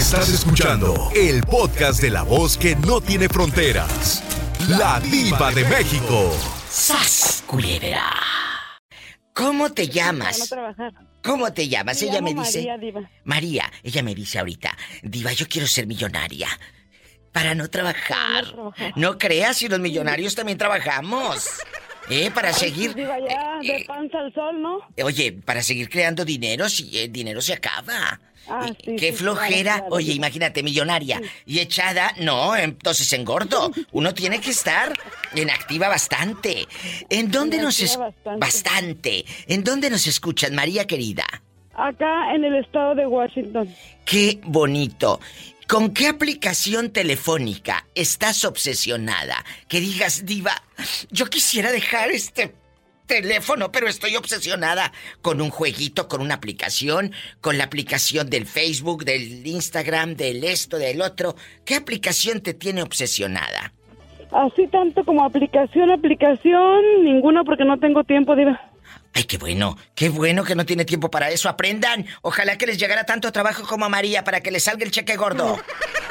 Estás escuchando el podcast de la voz que no tiene fronteras. La diva de México. ¡Sas, culebra! ¿Cómo te llamas? ¿Cómo te llamas? ella me dice. María, diva. María, ella me dice ahorita, Diva, yo quiero ser millonaria. Para no trabajar. No trabajar. No creas si los millonarios también trabajamos. ¿Eh? Para seguir. Diva, ya, eh, de panza al sol, ¿no? Oye, para seguir creando dinero, si el dinero se acaba. Ah, sí, Qué sí, flojera. claro, claro. Oye, imagínate, millonaria y echada, no, entonces engordo. Uno tiene que estar en activa bastante. ¿En dónde En nos es bastante. bastante? ¿En dónde nos escuchan, María querida? Acá en el estado de Washington. Qué bonito. ¿Con qué aplicación telefónica estás obsesionada? Que digas, diva, yo quisiera dejar este teléfono, pero estoy obsesionada con un jueguito, con una aplicación, con la aplicación del Facebook, del Instagram, del esto, del otro. ¿Qué aplicación te tiene obsesionada? Así tanto como aplicación, aplicación, ninguna porque no tengo tiempo, diva. Ay, qué bueno, qué bueno que no tiene tiempo para eso. Aprendan. Ojalá que les llegara tanto trabajo como a María para que les salga el cheque gordo.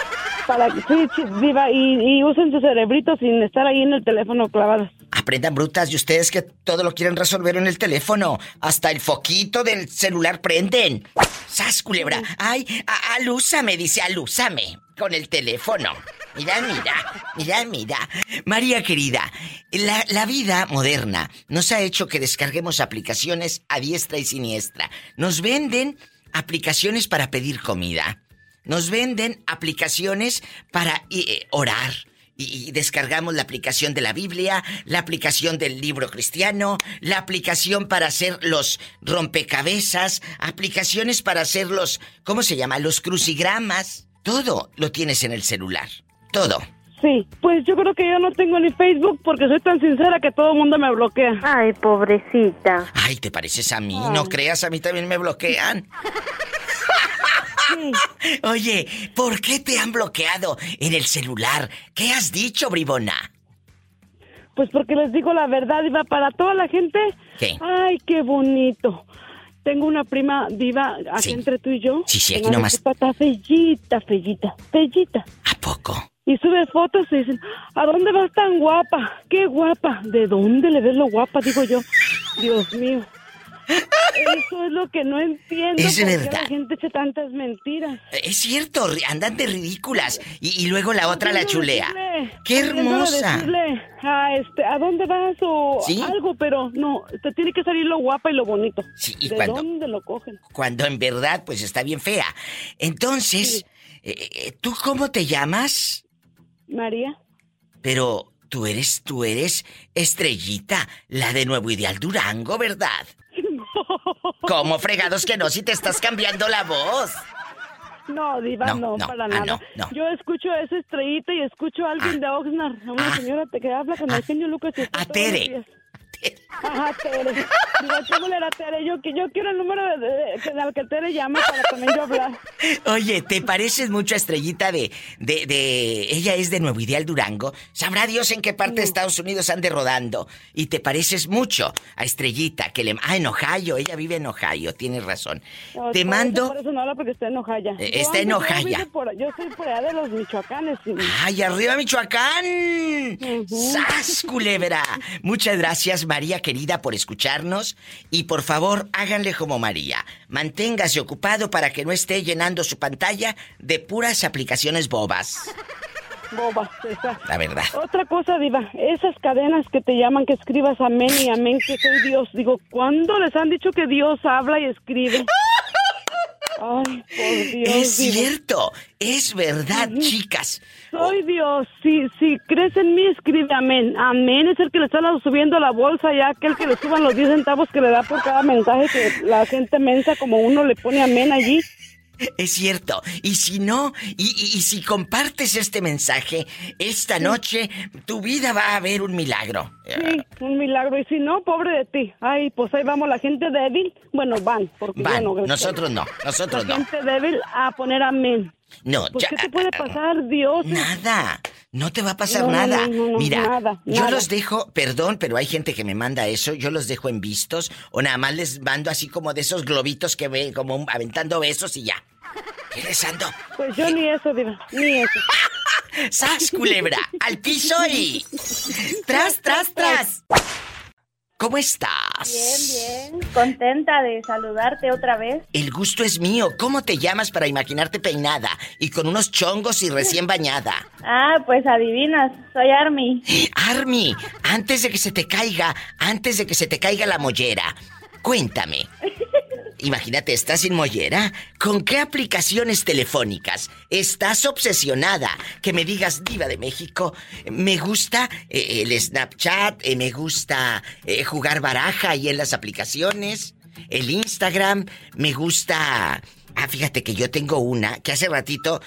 Para que, sí, diva, y, usen su cerebrito sin estar ahí en el teléfono clavados. Aprendan brutas y ustedes que todo lo quieren resolver en el teléfono. Hasta el foquito del celular prenden. ¡Sas, culebra! ¡Ay, alúzame! Dice, alúzame. Con el teléfono. Mira, mira, mira, mira. María querida, la, la vida moderna nos ha hecho que descarguemos aplicaciones a diestra y siniestra. Nos venden aplicaciones para pedir comida. Nos venden aplicaciones para eh, orar. Y, y descargamos la aplicación de la Biblia, la aplicación del libro cristiano, la aplicación para hacer los rompecabezas, aplicaciones para hacer los, ¿cómo se llama? Los crucigramas. Todo lo tienes en el celular. Todo. Sí, pues yo creo que yo no tengo ni Facebook porque soy tan sincera que todo el mundo me bloquea. Ay, pobrecita. Ay, ¿te pareces a mí? No creas, a mí también me bloquean. Oye, ¿por qué te han bloqueado en el celular? ¿Qué has dicho, bribona? Pues porque les digo la verdad, Diva, para toda la gente. ¿Qué? Ay, qué bonito. Tengo una prima diva aquí Sí. entre tú y yo. Sí, sí, aquí no nomás. Está fellita, fellita, fellita. ¿A poco? Y sube fotos y dicen, ¿a dónde vas tan guapa? ¡Qué guapa! ¿De dónde le ves lo guapa? Digo yo. Dios mío. Eso es lo que no entiendo. Es ¿por qué verdad. la gente echa tantas mentiras. Es cierto, andan de ridículas. Y, y luego la otra la chulea. decirle- ¡Qué hermosa! decirle, "Ah, este, ¿A dónde vas o Sí. algo? Pero no, te tiene que salir lo guapa y lo bonito. Sí, y ¿De cuando- dónde lo cogen? Cuando en verdad, pues está bien fea. Entonces, eh, eh, ¿tú cómo te llamas? María. Pero tú eres, tú eres Estrellita, la de Nuevo Ideal Durango, ¿verdad? ¿Cómo fregados que no si te estás cambiando la voz? No, Diva, No, no, no, para ah, nada. no, no. Yo escucho a esa estrellita y escucho a alguien de Oxnard, a una ah, señora que habla con el genio Lucas. y a todos Tere. Ajá, Tere. Digo, ¿cómo era Tere? Yo, yo quiero el número de, de- de- al que Tere llame para también yo hablar. Oye, ¿te pareces mucho a Estrellita de, de, de... Ella es de Nuevo Ideal Durango. Sabrá Dios en qué parte de Estados Unidos ande rodando. Y te pareces mucho a Estrellita, que le... Ah, en Ohio, ella vive en Ohio, tienes razón. No, te mando... Por eso no habla porque está en Ojaya. Eh, Yo está en ando- yo por- Yo soy por allá de los Michoacanes. ¡Ay, arriba Michoacán! ¡Sas, culebra! Muchas gracias, María querida, por escucharnos. Y por favor, háganle como María. Manténgase ocupado para que no esté llenando su pantalla de puras aplicaciones bobas. Boba, esa. La verdad. Otra cosa, Diva, esas cadenas que te llaman que escribas amén y amén, que soy Dios. Digo, ¿cuándo les han dicho que Dios habla y escribe? Ay, por Dios. Es Diva. cierto, es verdad, chicas. Soy Dios. Si, si crees en mí, escribe amén. Amén es el que le está subiendo la bolsa ya, aquel que le suban los 10 centavos que le da por cada mensaje que la gente mensa como uno le pone amén allí. Es cierto. Y si no, y, y- y si compartes este mensaje, esta noche tu vida va a ver un milagro. Sí, un milagro. Y si no, pobre de ti. Ay, pues ahí vamos, la gente débil. Bueno, van, porque Van, yo no. gracias. nosotros no, nosotros La no. gente débil a poner amén. No, Pues, ya. ¿qué te puede pasar, Dios? Nada, no te va a pasar No, nada. no, no, no, Mira, nada, yo nada. los dejo, perdón, pero hay gente que me manda eso, yo los dejo en vistos o nada más les mando así como de esos globitos que ven como aventando besos y ya. ¿Qué rezando? Pues yo ni eso, diva, ni eso. ¡Sas, culebra! ¡Al piso y... ¡Tras, tras, tras! ¿Cómo estás? Bien, bien. Contenta de saludarte otra vez. El gusto es mío. ¿Cómo te llamas para imaginarte peinada y con unos chongos y recién bañada? Ah, pues adivinas, soy Army. Army, antes de que se te caiga, antes de que se te caiga la mollera, cuéntame. Imagínate, estás sin mollera. ¿Con qué aplicaciones telefónicas estás obsesionada? Que me digas, Diva de México, me gusta eh, el Snapchat, eh, me gusta eh, jugar baraja ahí en las aplicaciones, el Instagram, me gusta. Ah, fíjate que yo tengo una que hace ratito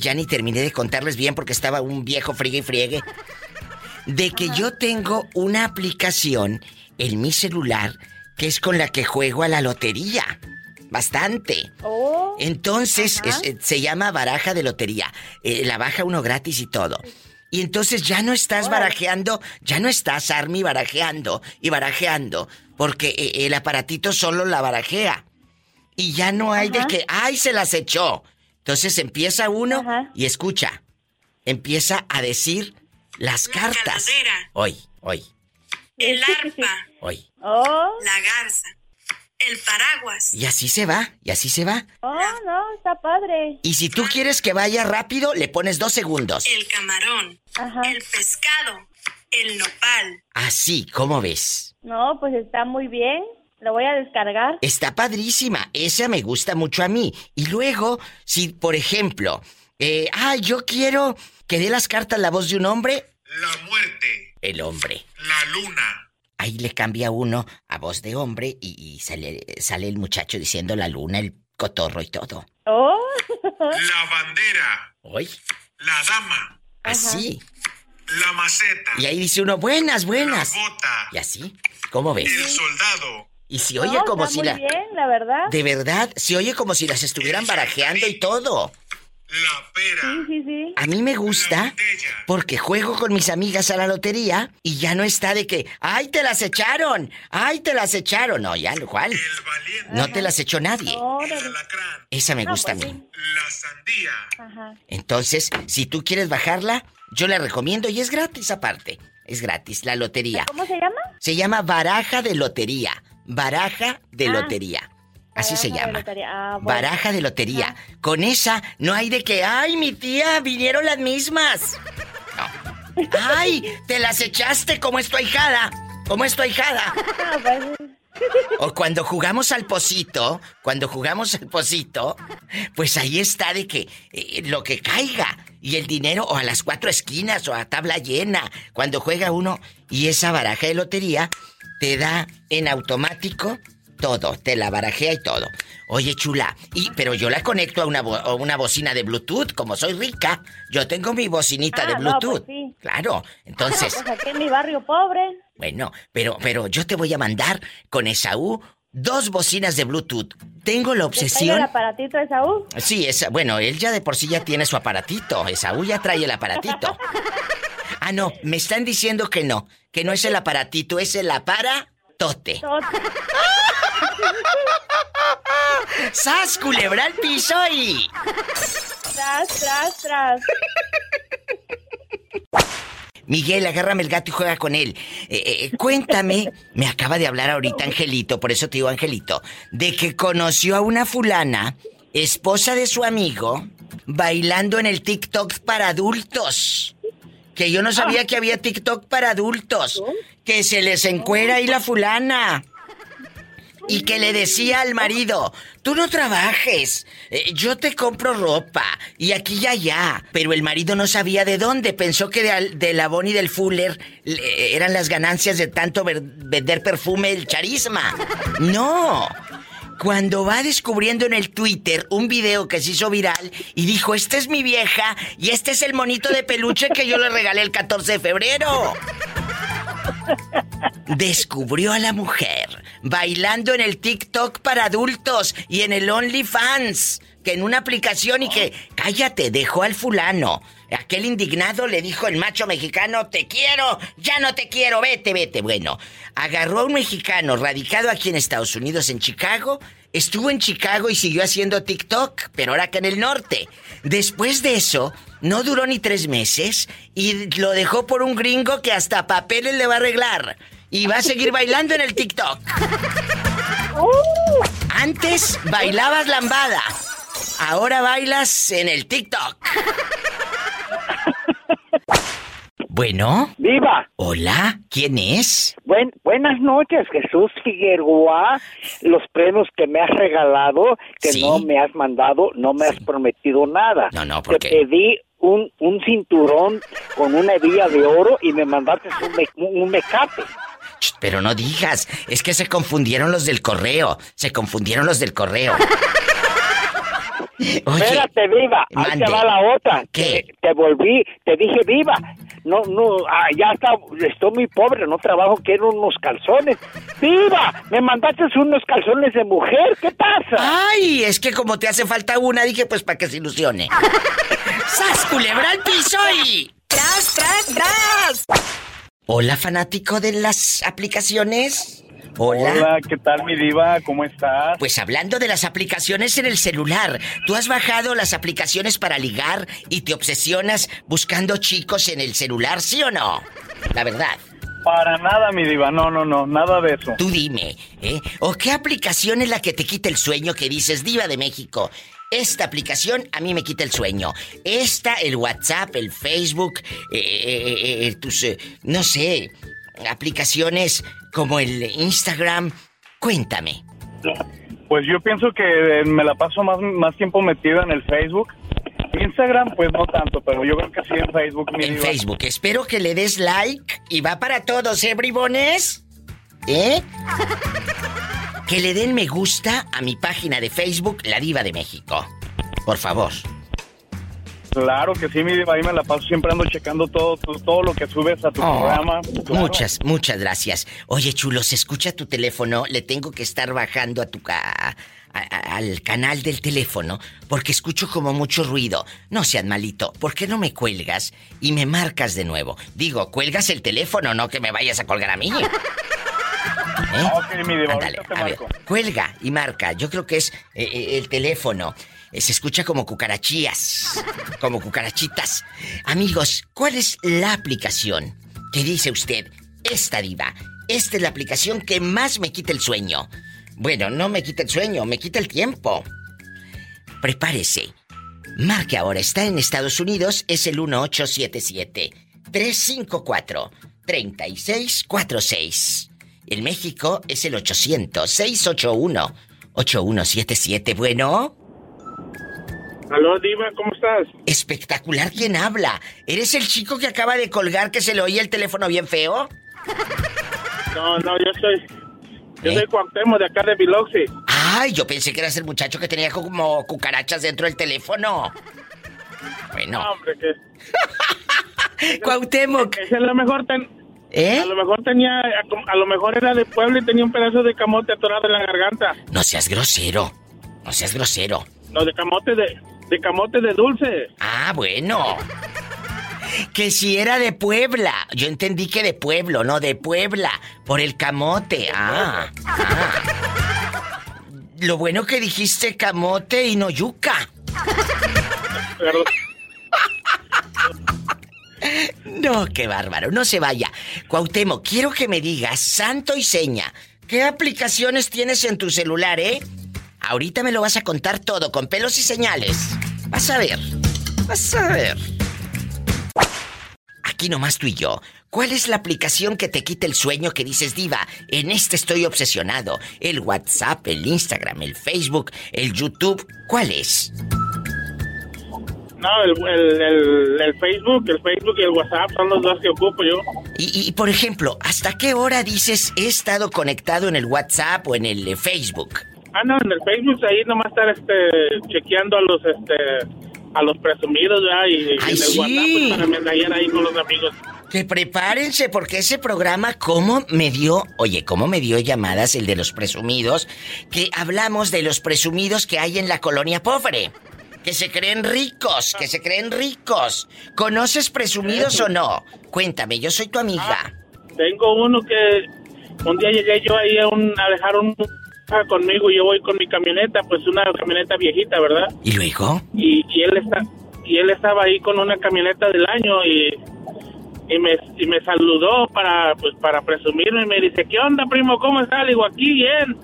ya ni terminé de contarles bien porque estaba un viejo friegue y friegue. De que yo tengo una aplicación en mi celular que es con la que juego a la lotería. Bastante. Oh. Entonces, es- eh, se llama baraja de lotería. Eh, la baja uno gratis y todo. Y entonces ya no estás barajeando, ya no estás, Army, barajeando y barajeando, porque eh, el aparatito solo la barajea. Y ya no hay de que, ¡ay, se las echó! Entonces empieza uno Ajá. y escucha. Empieza a decir las cartas. caladera. Hoy, hoy, el arpa, hoy. Oh, la garza, el paraguas, Y así se va, y así se va. oh, no, está padre. Y si tú quieres que vaya rápido, le pones dos segundos. el camarón, Ajá. el pescado, el nopal, Así, ¿cómo ves? No, pues está muy bien. Lo voy a descargar. Está padrísima. Esa me gusta mucho a mí. Y luego, si, por ejemplo, eh, ah, yo quiero que dé las cartas la voz de un hombre, La muerte, el hombre. la luna, Ahí le cambia uno a voz de hombre y, y sale, sale el muchacho diciendo la luna, el cotorro y todo. Oh, la bandera, Hoy, la dama, así. la maceta, Y ahí dice uno, buenas, buenas. la bota, Y así, ¿cómo ves? el soldado, Y si no, oye como está si muy la... bien, la verdad. De verdad, se oye como si las estuvieran barajeando y todo. La pera, Sí, sí, sí. A mí me gusta porque juego con mis amigas a la lotería y ya no está de que, ¡ay, te las echaron! ¡Ay, te las echaron! No, ya, el valiente, No te las echó nadie. el Órale. alacrán, Esa me No, gusta pues a mí. la sandía, Ajá. Entonces, si tú quieres bajarla, yo la recomiendo y es gratis aparte. Es gratis, la lotería. ¿Cómo se llama? Se llama baraja de lotería. Baraja de Ah. lotería. Así se Baraja llama. Ah, bueno. Baraja de lotería. Con esa no hay de que, ay, mi tía, vinieron las mismas. No. Ay, te las echaste como es tu ahijada. Como es tu ahijada. O cuando jugamos al pocito, cuando jugamos al pocito, pues ahí está de que eh, lo que caiga. Y el dinero, o a las cuatro esquinas, o a tabla llena. Cuando juega uno y esa baraja de lotería te da en automático todo, te la barajea y todo. Oye, chula, y, pero yo la conecto a una, bo- a una bocina de Bluetooth, como soy rica. Yo tengo mi bocinita Ah, de no, Bluetooth. pues sí. Claro, entonces. pues aquí en mi barrio pobre. Bueno, pero, pero yo te voy a mandar con Esaú dos bocinas de Bluetooth. Tengo la ¿Te traigo el obsesión. aparatito de Saúl? Sí, esa, bueno, él ya de por sí ya tiene su aparatito. Esaú ya trae el aparatito. Ah, no, me están diciendo que no, que no es el aparatito, es el Todo- ¡Sas, culebra al piso y! Tras, tras, tras. Miguel, agárrame el gato y juega con él. Eh, eh, cuéntame, me acaba de hablar ahorita Angelito, por eso te digo Angelito, de que conoció a una fulana, esposa de su amigo, bailando en el TikTok para adultos. Que yo no sabía que había TikTok para adultos. Que se les encuera ahí la fulana. Y que le decía al marido, tú no trabajes, eh, yo te compro ropa, y aquí y allá. Pero el marido no sabía de dónde, pensó que de, del Avon y del Fuller le- eran las ganancias de tanto ver- vender perfume el charisma. No. Cuando va descubriendo en el Twitter un video que se hizo viral y dijo, esta es mi vieja y este es el monito de peluche que yo le regalé el 14 de febrero. Descubrió a la mujer bailando en el TikTok para adultos y en el OnlyFans, que en una aplicación y que, cállate, dejó al fulano. Aquel indignado le dijo el macho mexicano, te quiero, ya no te quiero, vete, vete. Bueno, agarró a un mexicano radicado aquí en Estados Unidos, en Chicago, Estuvo en Chicago y siguió haciendo TikTok, pero ahora acá en el norte. Después de eso, no duró ni tres meses y lo dejó por un gringo que hasta papeles le va a arreglar. Y va a seguir bailando en el TikTok. Antes bailabas lambada. Ahora bailas en el TikTok. Bueno. ¡Viva! Hola, ¿quién es? Buen, buenas noches, Jesús Figueroa. Los premios que me has regalado, que Sí. no me has mandado, no me has prometido nada. No, no, Te porque pedí un, un cinturón con una hebilla de oro y me mandaste un, me- un mecate. Ch, pero no digas, es que se confundieron los del correo, se confundieron los del correo. Oye, Espérate, viva. Ahí mande. te va la otra. ¿Qué? Te, te volví, te dije viva. No, no, ah, ya está, estoy muy pobre, no trabajo, quiero unos calzones. ¡Viva! Me mandaste unos calzones de mujer, ¿qué pasa? ay, es que como te hace falta una, dije pues para que se ilusione. ¡Sas, culebra al piso y... ¡Tras, tras, tras! Hola, fanático de las aplicaciones. Hola. Hola, ¿qué tal mi diva? ¿Cómo estás? Pues hablando de las aplicaciones en el celular, ¿tú has bajado las aplicaciones para ligar y te obsesionas buscando chicos en el celular, sí o no? La verdad, Para nada, mi diva. No, no, no, nada de eso. tú dime, ¿eh? ¿O qué aplicación es la que te quita el sueño que dices, diva de México? Esta aplicación a mí me quita el sueño. Esta, el WhatsApp, el Facebook, eh, eh, eh, tus, eh, no sé, aplicaciones como el Instagram. Cuéntame. Pues yo pienso que eh, me la paso más, más tiempo metida en el Facebook. Instagram, pues no tanto, pero yo creo que sí en Facebook, En diva. Facebook. Espero que le des like y va para todos, ¿eh, bribones? ¿Eh? Que le den me gusta a mi página de Facebook, La Diva de México. Por favor. Claro que sí, mi diva. Ahí me la paso siempre ando checando todo, todo lo que subes a tu Oh, programa. Claro. Muchas, muchas gracias. Oye, chulo, se escucha tu teléfono. Le tengo que estar bajando a tu ca- a- a- al canal del teléfono porque escucho como mucho ruido. No seas malito, ¿por qué no me cuelgas y me marcas de nuevo? Digo, cuelgas el teléfono, no que me vayas a colgar a mí. ¿Eh? Ok, mi diva, ahorita te ver, cuelga y marca. Yo creo que es eh, eh, el teléfono. Eh, se escucha como cucarachías, como cucarachitas. Amigos, ¿cuál es la aplicación que dice usted? Esta diva. Esta es la aplicación que más me quita el sueño. Bueno, no me quita el sueño, me quita el tiempo. Prepárese. Marque ahora, está en Estados Unidos, es el 1877-354-3646. En México es el 800-681-8177. Bueno, Aló, Diva, ¿cómo estás? espectacular quien habla. ¿Eres el chico que acaba de colgar que se le oía el teléfono bien feo? No, no, yo soy. Yo ¿Eh? soy Cuauhtémoc de acá de Biloxi. Ay, yo pensé que eras el muchacho que tenía como cucarachas dentro del teléfono. Bueno, No, hombre, que. Cuauhtémoc, que a lo mejor ten- ¿eh? a lo mejor tenía, a lo mejor era de Puebla y tenía un pedazo de camote atorado en la garganta. No seas grosero. No seas grosero. No, de camote de, de camote de dulce. Ah, bueno. Que si era de Puebla. Yo entendí que de pueblo, no de Puebla. Por el camote. Ah. ah. Lo bueno que dijiste camote y no yuca. No, qué bárbaro. No se vaya. Cuauhtémoc, quiero que me digas, santo y seña, ¿qué aplicaciones tienes en tu celular, eh? Ahorita me lo vas a contar todo, con pelos y señales. Vas a ver. Vas a ver. Aquí nomás tú y yo. ¿Cuál es la aplicación que te quita el sueño que dices, Diva? En este estoy obsesionado. El WhatsApp, el Instagram, el Facebook, el YouTube. ¿Cuál es? no, el, el, el, el Facebook, el Facebook y el WhatsApp son los dos que ocupo yo. Y, y, por ejemplo, ¿hasta qué hora dices he estado conectado en el WhatsApp o en el eh, Facebook? Ah, no, en el Facebook ahí nomás estar este, chequeando a los este a los presumidos ya y, Ay, en el sí. WhatsApp pues, para ahí con los amigos. Que prepárense porque ese programa, ¿cómo me dio? Oye, ¿cómo me dio llamadas el de los presumidos? Que hablamos de los presumidos que hay en la colonia pobre. Que se creen ricos, que se creen ricos. ¿Conoces presumidos o no? Cuéntame, yo soy tu amiga. Tengo uno que un día llegué yo ahí a, un, a dejar un conmigo y yo voy con mi camioneta, pues una camioneta viejita, ¿verdad? ¿Y luego? Y, y él está y él estaba ahí con una camioneta del año y, y me y me saludó para pues para presumirme y me dice, "¿Qué onda, primo? ¿Cómo estás?" Le digo, "Aquí bien."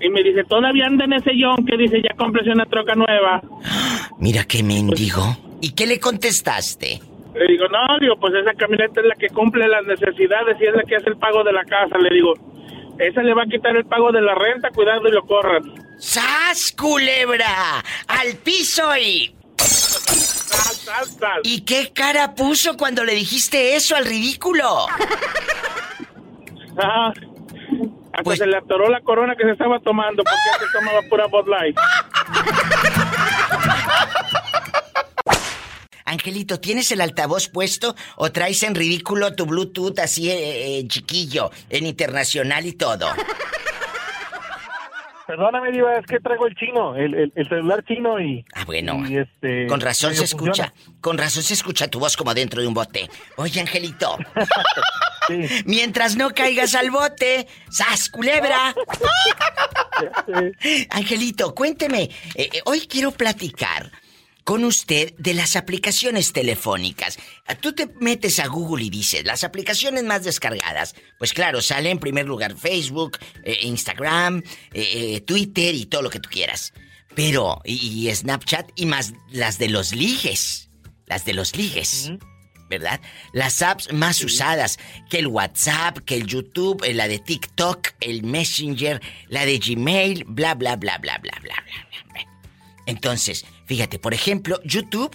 Y me dice, "Todavía anda en ese yon que dice, "Ya cómprese una troca nueva." Mira qué mendigo. ¿Y qué le contestaste? Le digo, "No, digo, pues esa camioneta es la que cumple las necesidades y es la que hace el pago de la casa." Le digo, "Esa le va a quitar el pago de la renta, cuidado y lo corran." ¡Sas, culebra! ¡Al piso y... Sal, sal, sal. ¿Y qué cara puso cuando le dijiste eso al ridículo? Ah, hasta Pues- se le atoró la corona que se estaba tomando porque antes tomaba pura Bud Light. Angelito, ¿tienes el altavoz puesto o traes en ridículo tu Bluetooth así eh, eh, chiquillo, en internacional y todo? Perdóname, Diva, es que traigo el chino, el, el- el celular chino y. Ah, bueno. y este, Con razón se escucha, funciona. con razón se escucha tu voz como dentro de un bote. Oye, Angelito, Sí, mientras no caigas al bote, ¡sas, culebra! sí. Angelito, cuénteme, eh, eh, hoy quiero platicar con usted de las aplicaciones telefónicas. Tú te metes a Google y dices, las aplicaciones más descargadas. Pues claro, sale en primer lugar Facebook, eh, Instagram, eh, eh, Twitter y todo lo que tú quieras. Pero, y, Snapchat y más las de los ligues. Las de los ligues. ¿Verdad? Las apps más usadas que el WhatsApp, que el YouTube, la de TikTok, el Messenger, la de Gmail, bla, bla, bla, bla, bla, bla, bla. Entonces, fíjate, por ejemplo, YouTube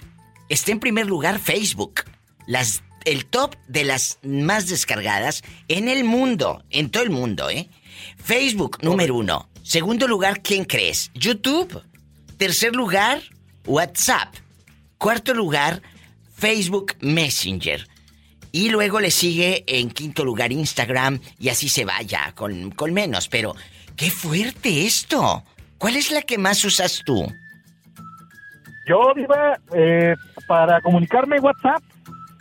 está en primer lugar Facebook. Las, el top de las más descargadas en el mundo, en todo el mundo, ¿eh? Facebook, número uno. Segundo lugar, ¿quién crees? YouTube. Tercer lugar, WhatsApp. Cuarto lugar, Facebook Messenger. Y luego le sigue en quinto lugar Instagram y así se vaya, con, con menos. Pero, qué fuerte esto. ¿Cuál es la que más usas tú? Yo, Diva, eh, para comunicarme WhatsApp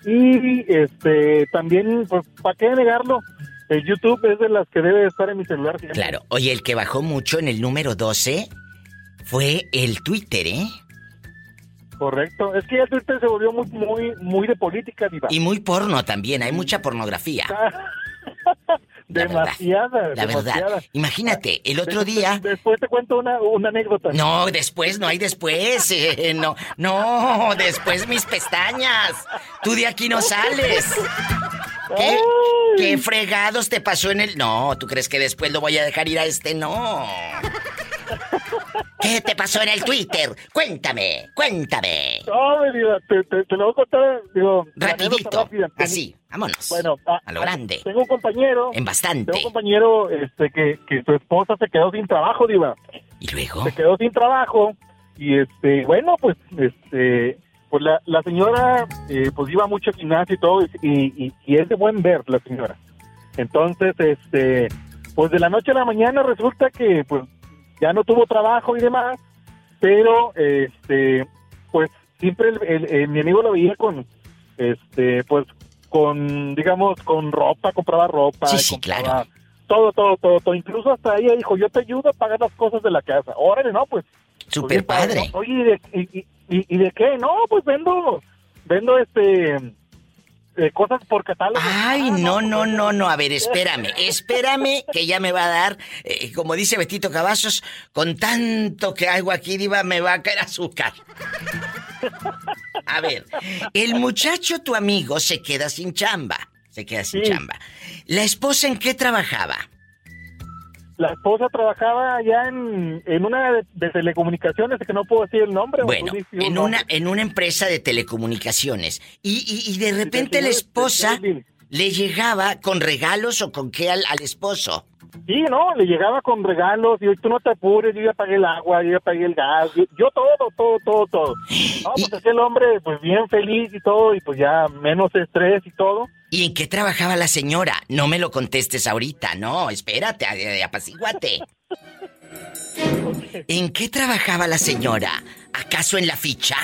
y este también, pues, ¿para qué negarlo? El YouTube es de las que debe estar en mi celular siempre. Claro, oye, el que bajó mucho en el número 12 fue el Twitter, ¿eh? Correcto. Es que ya Twitter se volvió muy, muy, muy de política, Diva. Y muy porno también, hay mucha pornografía. La verdad, La demasiada. verdad. Imagínate, el otro día... Después te cuento una, una anécdota. No, después, no hay después. eh, no, no, después mis pestañas. Tú de aquí no sales. ¿Qué, qué fregados te pasó en el.? No, ¿tú crees que después lo voy a dejar ir a este? No. ¿Qué te pasó en el Twitter? Cuéntame, cuéntame. No, mi te, te, te lo voy a contar, digo, Rapidito. Así, vámonos. Bueno, a, A lo grande. Tengo un compañero. En bastante. Tengo un compañero este, que, que su esposa se quedó sin trabajo, Diva. ¿Y luego? Se quedó sin trabajo. Y este, bueno, pues, este, pues la, la señora, eh, pues iba mucho al gimnasio y todo, y, y, y es de buen ver la señora. Entonces, este, pues de la noche a la mañana resulta que, pues, ya no tuvo trabajo y demás, pero, este, pues, siempre el- el- el- mi amigo lo veía con, este, pues, con, digamos, con ropa, compraba ropa. Sí, sí, compraba claro. Todo, todo, todo, todo. Incluso hasta ella dijo, yo te ayudo a pagar las cosas de la casa. Órale, no, pues. Super pues, padre. Oye, ¿y de, y, y- y de qué? No, pues vendo, vendo este, eh, cosas por catálogo. Ay, Ah, no, no, no, no. A ver, espérame, espérame, que ya me va a dar, eh, como dice Betito Cavazos, con tanto que hago aquí, Diva, me va a caer azúcar. A ver, el muchacho, tu amigo, se queda sin chamba. Se queda sin Sí. chamba. ¿La esposa en qué trabajaba? La esposa trabajaba allá en, en una de, de telecomunicaciones, que no puedo decir el nombre. Bueno, en una, en una empresa de telecomunicaciones. Y, y- y de repente la señor- esposa. Le llegaba con regalos o con qué al, al esposo. Sí, no, le llegaba con regalos, y tú no te apures, yo ya pagué el agua, yo ya pagué el gas, yo, yo todo, todo, todo, todo. No, pues es el hombre, pues bien feliz y todo, y pues ya menos estrés y todo. ¿Y en qué trabajaba la señora? No me lo contestes ahorita, no, espérate, a- a- apacíguate. ¿En qué trabajaba la señora? ¿Acaso en la ficha?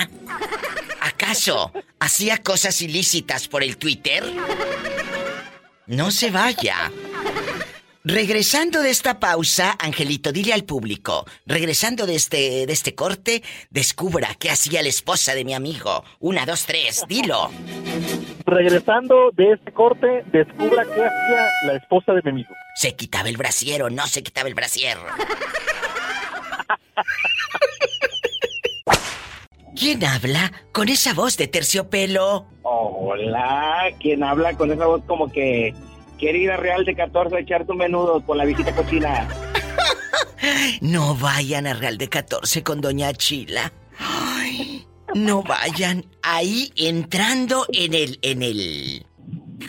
¿Acaso hacía cosas ilícitas por el Twitter? No se vaya. Regresando de esta pausa, Angelito, dile al público, regresando de este, de este corte, descubra qué hacía la esposa de mi amigo. Una, dos, tres, dilo. Regresando de este corte, descubra qué hacía la esposa de mi amigo. Se quitaba el brasier o no se quitaba el brasier. ¿Quién habla con esa voz de terciopelo? Hola, ¿quién habla con esa voz como que quiere ir a Real de 14 a echar tu menudo con la visita cochina? No vayan a Real de 14 con Doña Chila. Ay, no vayan ahí entrando en el en el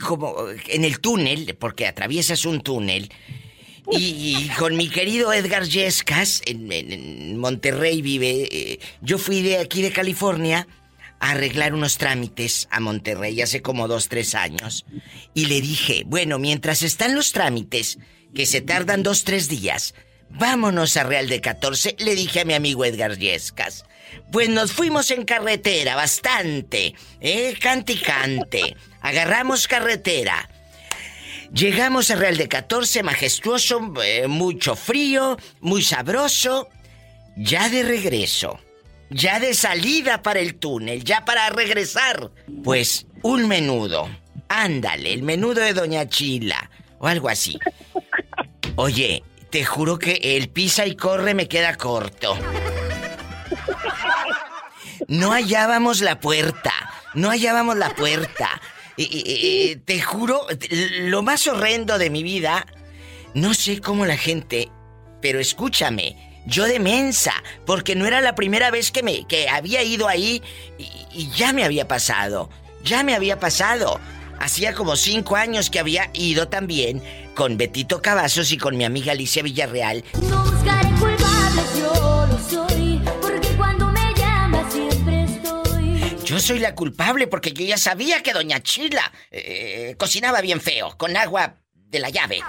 como en el túnel porque atraviesas un túnel y, con mi querido Edgar Yescas en, Monterrey vive eh, yo fui de aquí de California a arreglar unos trámites a Monterrey hace como dos, tres años. Y le dije, bueno, mientras están los trámites, que se tardan dos, tres días, vámonos a Real de 14, le dije a mi amigo Edgar Yescas. Pues nos fuimos en carretera, bastante, ¿eh? Cante y cante. Agarramos carretera. Llegamos a Real de 14, majestuoso, eh, mucho frío, muy sabroso. Ya de regreso, ya de salida para el túnel, ya para regresar, pues un menudo. Ándale, el menudo de Doña Chila, o algo así. Oye, te juro que el pisa y corre me queda corto. No hallábamos la puerta, no hallábamos la puerta. Y- y- y- te juro, lo más horrendo de mi vida, no sé cómo la gente, pero escúchame, yo de mensa, porque no era la primera vez que me que había ido ahí y, y ya me había pasado, ya me había pasado. Hacía como cinco años que había ido también con Betito Cavazos y con mi amiga Alicia Villarreal. No buscaré Yo soy la culpable porque yo ya sabía que Doña Chila eh, cocinaba bien feo, con agua de la llave.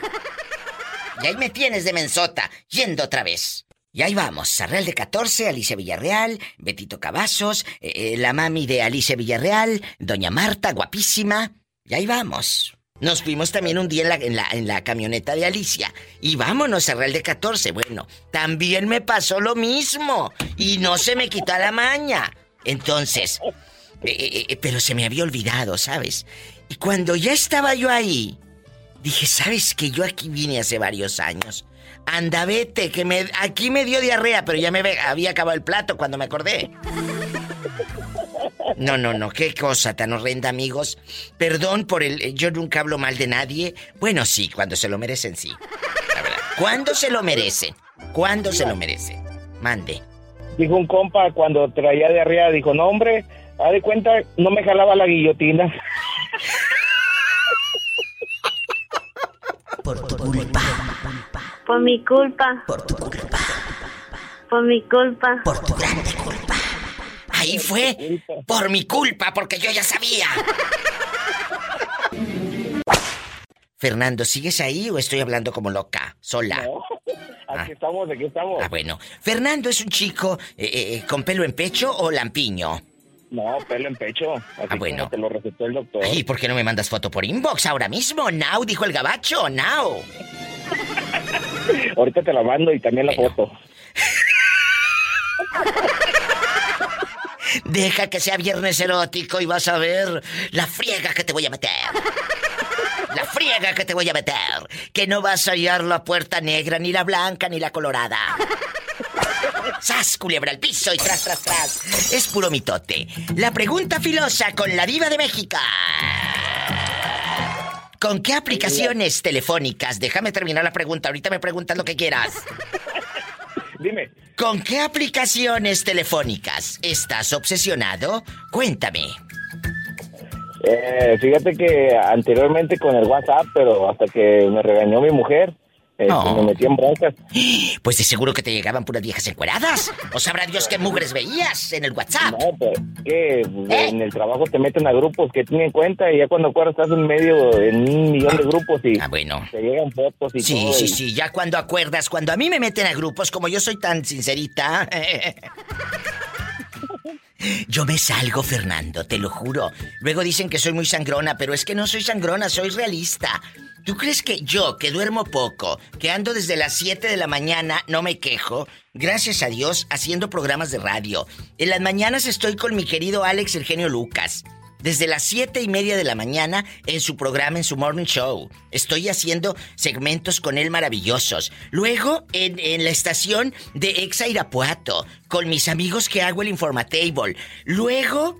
Y ahí me tienes de mensota, yendo otra vez. Y ahí vamos, a Real de 14, Alicia Villarreal, Betito Cavazos, eh, eh, la mami de Alicia Villarreal, Doña Marta, guapísima. Y ahí vamos. Nos fuimos también un día en la, en la, en la camioneta de Alicia. Y vámonos a Real de 14. Bueno, también me pasó lo mismo. Y no se me quitó la maña. Entonces, eh, eh, eh, pero se me había olvidado, ¿sabes? Y cuando ya estaba yo ahí, dije, ¿sabes que yo aquí vine hace varios años? Anda, vete, que aquí me dio diarrea, pero ya me había acabado el plato cuando me acordé. No, no, no, qué cosa tan horrenda, amigos. Perdón por el... Yo nunca hablo mal de nadie. Bueno, sí, cuando se lo merecen, sí. La verdad. ¿Cuándo se lo merecen? ¿Cuándo se lo merecen? Mande. Dijo un compa cuando traía de arriba, dijo, no hombre, haz de cuenta, no me jalaba la guillotina. Por tu culpa. Por mi culpa. Por tu culpa. Por mi culpa. Por tu grande culpa. Ahí fue por mi culpa, porque yo ya sabía. Fernando, ¿sigues ahí o estoy hablando como loca? Sola. Aquí estamos, aquí estamos. Ah, bueno. Fernando es un chico eh, eh, con pelo en pecho o lampiño. No, pelo en pecho. Así Ah, bueno. como te lo recetó el doctor. ¿Y por qué no me mandas foto por inbox ahora mismo? Now, dijo el gabacho, now. Ahorita te la mando y también la foto. Deja que sea viernes erótico y vas a ver la friega que te voy a meter. La friega que te voy a meter. Que no vas a hallar la puerta negra, ni la blanca, ni la colorada. ¡Sas, culebra al piso y tras, tras, tras! Es puro mitote. La pregunta filosa con la diva de México. ¿Con qué aplicaciones telefónicas? Déjame terminar la pregunta. Ahorita me preguntas lo que quieras. Dime. ¿Con qué aplicaciones telefónicas estás obsesionado? Cuéntame. Eh, fíjate que anteriormente con el WhatsApp, pero hasta que me regañó mi mujer, eh, No. me metí en broncas. Pues de seguro que te llegaban puras viejas encueradas. ¿O sabrá Dios qué mugres veías en el WhatsApp? No, pero que en el trabajo te meten a grupos que tienen cuenta y ya cuando acuerdas estás en medio, en un millón de grupos y Ah, bueno. te llegan fotos y Sí, todo. sí, y- sí, ya cuando acuerdas, cuando a mí me meten a grupos, como yo soy tan sincerita. Yo me salgo, Fernando, te lo juro. Luego dicen que soy muy sangrona, pero es que no soy sangrona, soy realista. ¿Tú crees que yo, que duermo poco, que ando desde las 7 de la mañana, no me quejo? Gracias a Dios, haciendo programas de radio. En las mañanas estoy con mi querido Alex el genio Lucas. Desde las siete y media de la mañana en su programa, en su morning show. Estoy haciendo segmentos con él maravillosos. Luego en, en la estación de Exa Irapuato, con mis amigos que hago el Informatable. Luego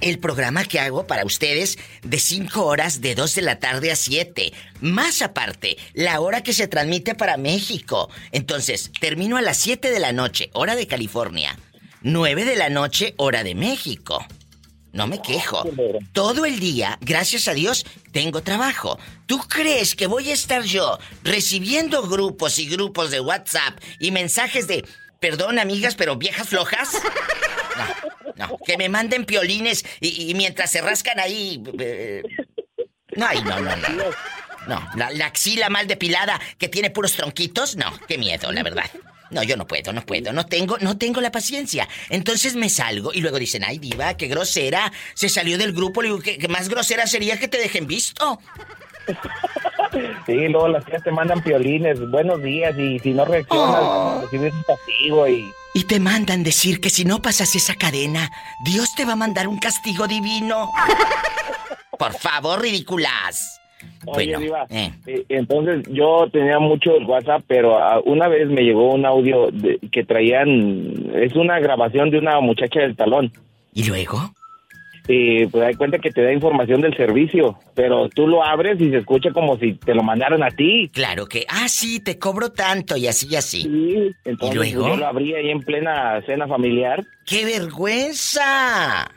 el programa que hago para ustedes de 5 horas de 2 de la tarde a 7. Más aparte, la hora que se transmite para México. Entonces, termino a las 7 de la noche, hora de California. 9 de la noche, hora de México. No me quejo. Todo el día, gracias a Dios, tengo trabajo. ¿Tú crees que voy a estar yo recibiendo grupos y grupos de WhatsApp y mensajes de, perdón amigas, pero viejas flojas? No, no, que me manden piolines y, y mientras se rascan ahí... eh, no, ay, no, no, no. No, la, la axila mal depilada que tiene puros tronquitos, no, qué miedo, la verdad. No, yo no puedo, no puedo, no tengo, no tengo la paciencia. Entonces me salgo y luego dicen, ay, diva, qué grosera. Se salió del grupo, le digo, ¿qué, qué más grosera sería que te dejen visto? Sí, luego las tías te mandan piolines, buenos días, y si no reaccionas, recibes un castigo y... Y te mandan decir que si no pasas esa cadena, Dios te va a mandar un castigo divino. Por favor, ridículas. Oye, Bueno, Diva, eh. eh, entonces yo tenía mucho el WhatsApp, pero ah, una vez me llegó un audio de- que traían, es una grabación de una muchacha del talón. ¿Y luego? Y pues da cuenta que te da información del servicio, pero tú lo abres y se escucha como si te lo mandaran a ti. Claro que, ah, sí, te cobro tanto y así y así. Sí, entonces ¿Y luego? yo lo abrí ahí en plena cena familiar. ¡Qué vergüenza!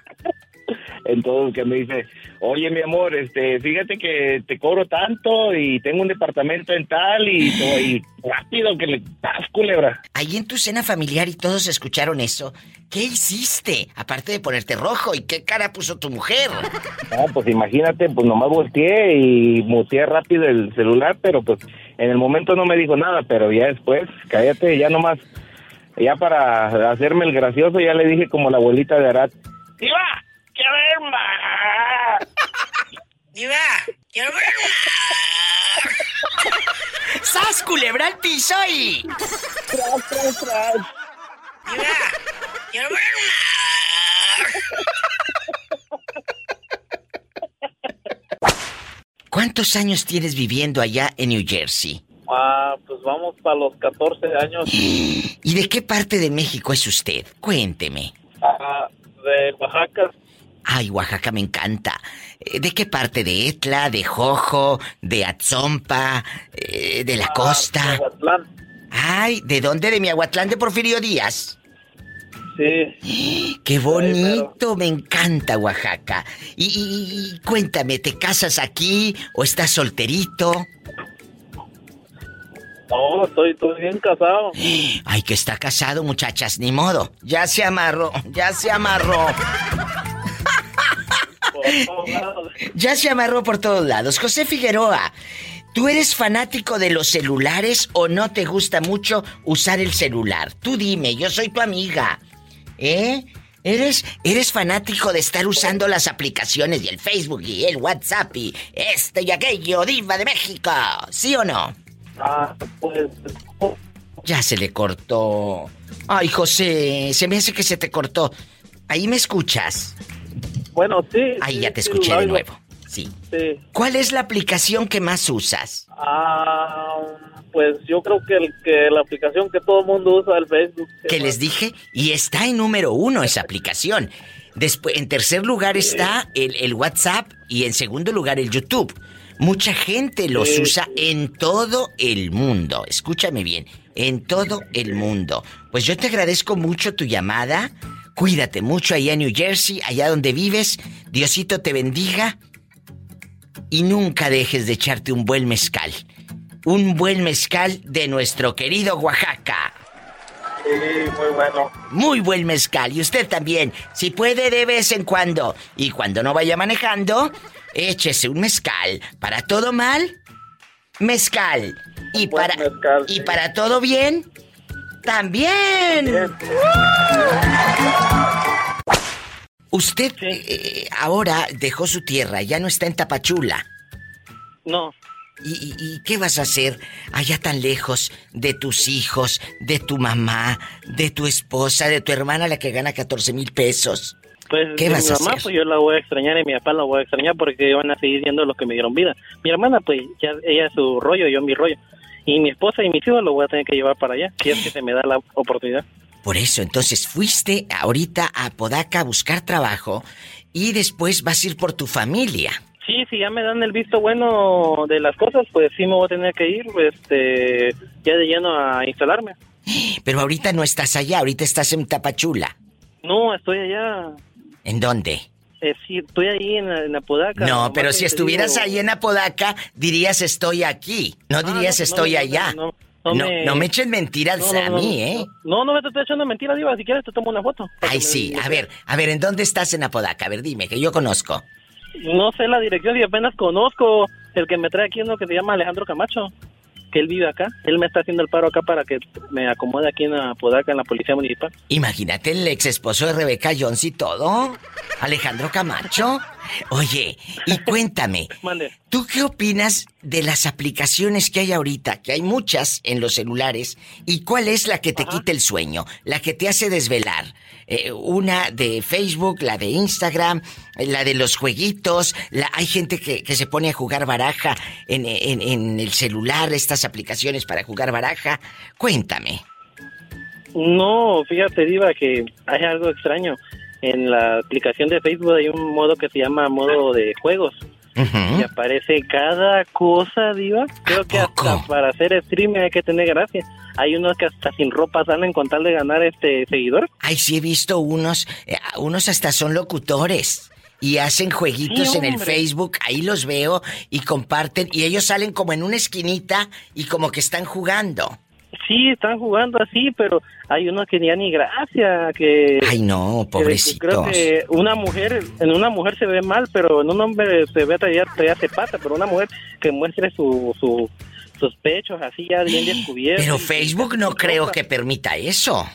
Entonces que me dice, oye mi amor, este, fíjate que te cobro tanto y tengo un departamento en tal y, y rápido que le das culebra. Ahí en tu cena familiar y todos escucharon eso. ¿Qué hiciste? Aparte de ponerte rojo, ¿y qué cara puso tu mujer? Ah, pues imagínate, pues nomás volteé y muteé rápido el celular, pero pues en el momento no me dijo nada, pero ya después, cállate, ya nomás, ya para hacerme el gracioso, ya le dije como la abuelita de Arat, ¡Diva! ¡Quiero ver más! ¡Diva! ¡Quiero ver ¡Sas, culebra al piso y! ¡Tras, tras, tras! ¡Diva! ¡Quiero ver ¿Cuántos años tienes viviendo allá en New Jersey? Ah, pues vamos para los 14 años. ¿Y de qué parte de México es usted? Cuénteme. Ah, de Oaxaca. Ay, Oaxaca me encanta. Eh, ¿De qué parte? ¿De Etla? ¿De Jojo? ¿De Atzompa? Eh, ¿De la costa? Aguatlán. Ay, ¿de dónde? ¿De Miahuatlán de Porfirio Díaz? Sí. ¡Qué bonito! Me encanta Oaxaca. Y, y- y cuéntame, ¿te casas aquí o estás solterito? No, estoy, estoy bien casado. Ay, que está casado, muchachas, ni modo. Ya se amarró, ya se amarró. Ya se amarró por todos lados. José Figueroa, ¿tú eres fanático de los celulares o no te gusta mucho usar el celular? Tú dime, yo soy tu amiga. ¿Eh? ¿Eres, eres fanático de estar usando las aplicaciones y el Facebook y el WhatsApp y este y aquello, diva de México? ¿Sí o no? Ah, pues. Ya se le cortó. Ay, José, se me hace que se te cortó. Ahí me escuchas. Bueno, sí. Ahí sí, ya te sí, escuché de nuevo. Sí. Sí. ¿Cuál es la aplicación que más usas? Ah, pues yo creo que, el, que la aplicación que todo el mundo usa el Facebook. Que les dije, y está en número uno esa aplicación. Después, en tercer lugar está el, el WhatsApp y en segundo lugar el YouTube. Mucha gente los Sí, usa en todo el mundo. Escúchame bien, en todo el mundo. Pues yo te agradezco mucho tu llamada. Cuídate mucho allá en New Jersey, allá donde vives. Diosito te bendiga. Y nunca dejes de echarte un buen mezcal. Un buen mezcal de nuestro querido Oaxaca. Sí, muy bueno. Muy buen mezcal. Y usted también, si puede de vez en cuando. Y cuando no vaya manejando, échese un mezcal. Para todo mal, mezcal. Y para, y para todo bien, también. Usted eh, ahora dejó su tierra, ya no está en Tapachula. No. ¿Y, qué vas a hacer allá tan lejos de tus hijos, de tu mamá, de tu esposa, de tu hermana, la que gana 14 mil pesos? Pues ¿Qué mi vas a mamá, hacer? pues yo la voy a extrañar y mi papá la voy a extrañar porque van a seguir siendo los que me dieron vida. Mi hermana, pues ya ella su rollo, yo mi rollo. Y mi esposa y mis hijos lo voy a tener que llevar para allá, si es que se me da la oportunidad. Por eso, entonces fuiste ahorita a Podaca a buscar trabajo y después vas a ir por tu familia. Sí, si ya me dan el visto bueno de las cosas, pues sí me voy a tener que ir, este, ya de lleno a instalarme. Pero ahorita no estás allá, ahorita estás en Tapachula. No, estoy allá, ¿En dónde? Eh, sí, estoy ahí en, en Apodaca. No, pero si estuvieras digo- ahí en Apodaca, dirías estoy aquí. No Ah, dirías no, estoy no, allá. no, No, no, me- me echen mentiras a mí, ¿eh? No, no me te estoy echando mentiras, Diva. Si quieres te tomo una foto. Ay, me- sí. A ver, a ver, ¿en dónde estás en Apodaca? A ver, dime, que yo conozco. No sé la dirección y apenas conozco el que me trae aquí uno que se llama Alejandro Camacho, él vive acá. Él me está haciendo el paro acá para que me acomode aquí en Apodaca, en la policía municipal. Imagínate el ex esposo de Rebeca Jones y todo. Alejandro Camacho. Oye, y cuéntame. ¿tú qué opinas de las aplicaciones que hay ahorita? Que hay muchas en los celulares. ¿Y cuál es la que te quita el sueño? La que te hace desvelar. Eh, una de Facebook, la de Instagram, la de los jueguitos. La, hay gente que, que se pone a jugar baraja en, en- en el celular, estas aplicaciones para jugar baraja. Cuéntame. No, fíjate, Diva, que hay algo extraño. En la aplicación de Facebook hay un modo que se llama modo de juegos. Y aparece cada cosa, Diva. Creo que hasta para hacer streaming hay que tener gracia. Hay unos que hasta sin ropa salen con tal de ganar este seguidor. Ay, sí he visto unos, eh, unos hasta son locutores. Y hacen jueguitos Sí, en el. Facebook, ahí los veo y comparten. Y ellos salen como en una esquinita y como que están jugando. Sí, están jugando así, pero hay unos que ya ni gracia, que... Ay, no, que- que Creo pobrecitos. que una mujer, en una mujer se ve mal, pero en un hombre se ve todavía, todavía se pasa, pero una mujer que muestre su, su, sus pechos así ya bien descubiertos. Pero Facebook no creo que permita eso.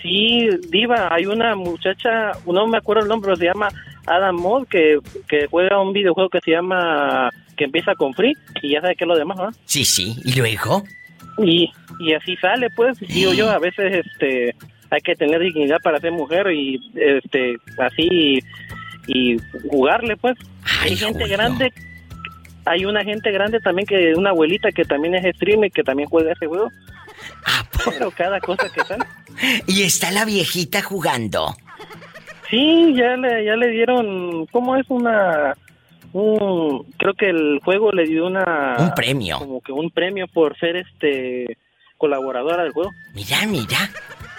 Sí, Diva, hay una muchacha, no me acuerdo el nombre, pero se llama Adam Moss, que, que juega un videojuego que se llama, que empieza con Free, y ya sabe qué es lo demás, ¿no? Sí, sí. ¿Y luego? Y, y así sale, pues, digo yo, a veces este hay que tener dignidad para ser mujer y este así y, jugarle, pues. hay gente grande, hay una gente grande también que una abuelita que también es streamer que también juega ese juego. Pero cada cosa que sale. Y está la viejita jugando. Sí, ya le, ya le dieron, ¿cómo es una? Un, creo que el juego le dio una... Un premio. Como que un premio por ser este colaboradora del juego. Mira, mira.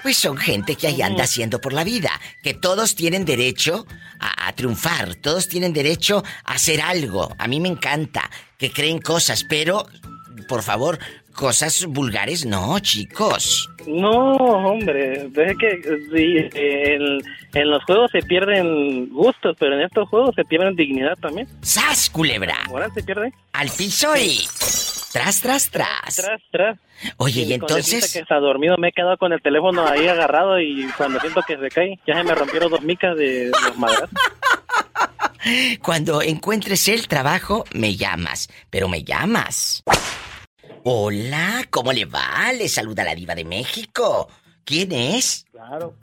Pues son gente que ahí anda haciendo por la vida. Que todos tienen derecho a, a triunfar. Todos tienen derecho a hacer algo. A mí me encanta que creen cosas, pero, por favor, cosas vulgares no, chicos. No, hombre, es que sí, en, los juegos se pierden gustos, pero en estos juegos se pierden dignidad también. ¡Sas, culebra! La moral se pierde. Al piso y... Tras, tras, tras. Tras, tras. Oye, y decirte entonces... que está dormido, me he quedado con el teléfono ahí agarrado y cuando siento que se cae, ya se me rompieron dos micas de los madrazos. Cuando encuentres el trabajo, me llamas. Pero me llamas. Hola, ¿cómo le va? Le saluda la diva de México. ¿Quién es? Claro,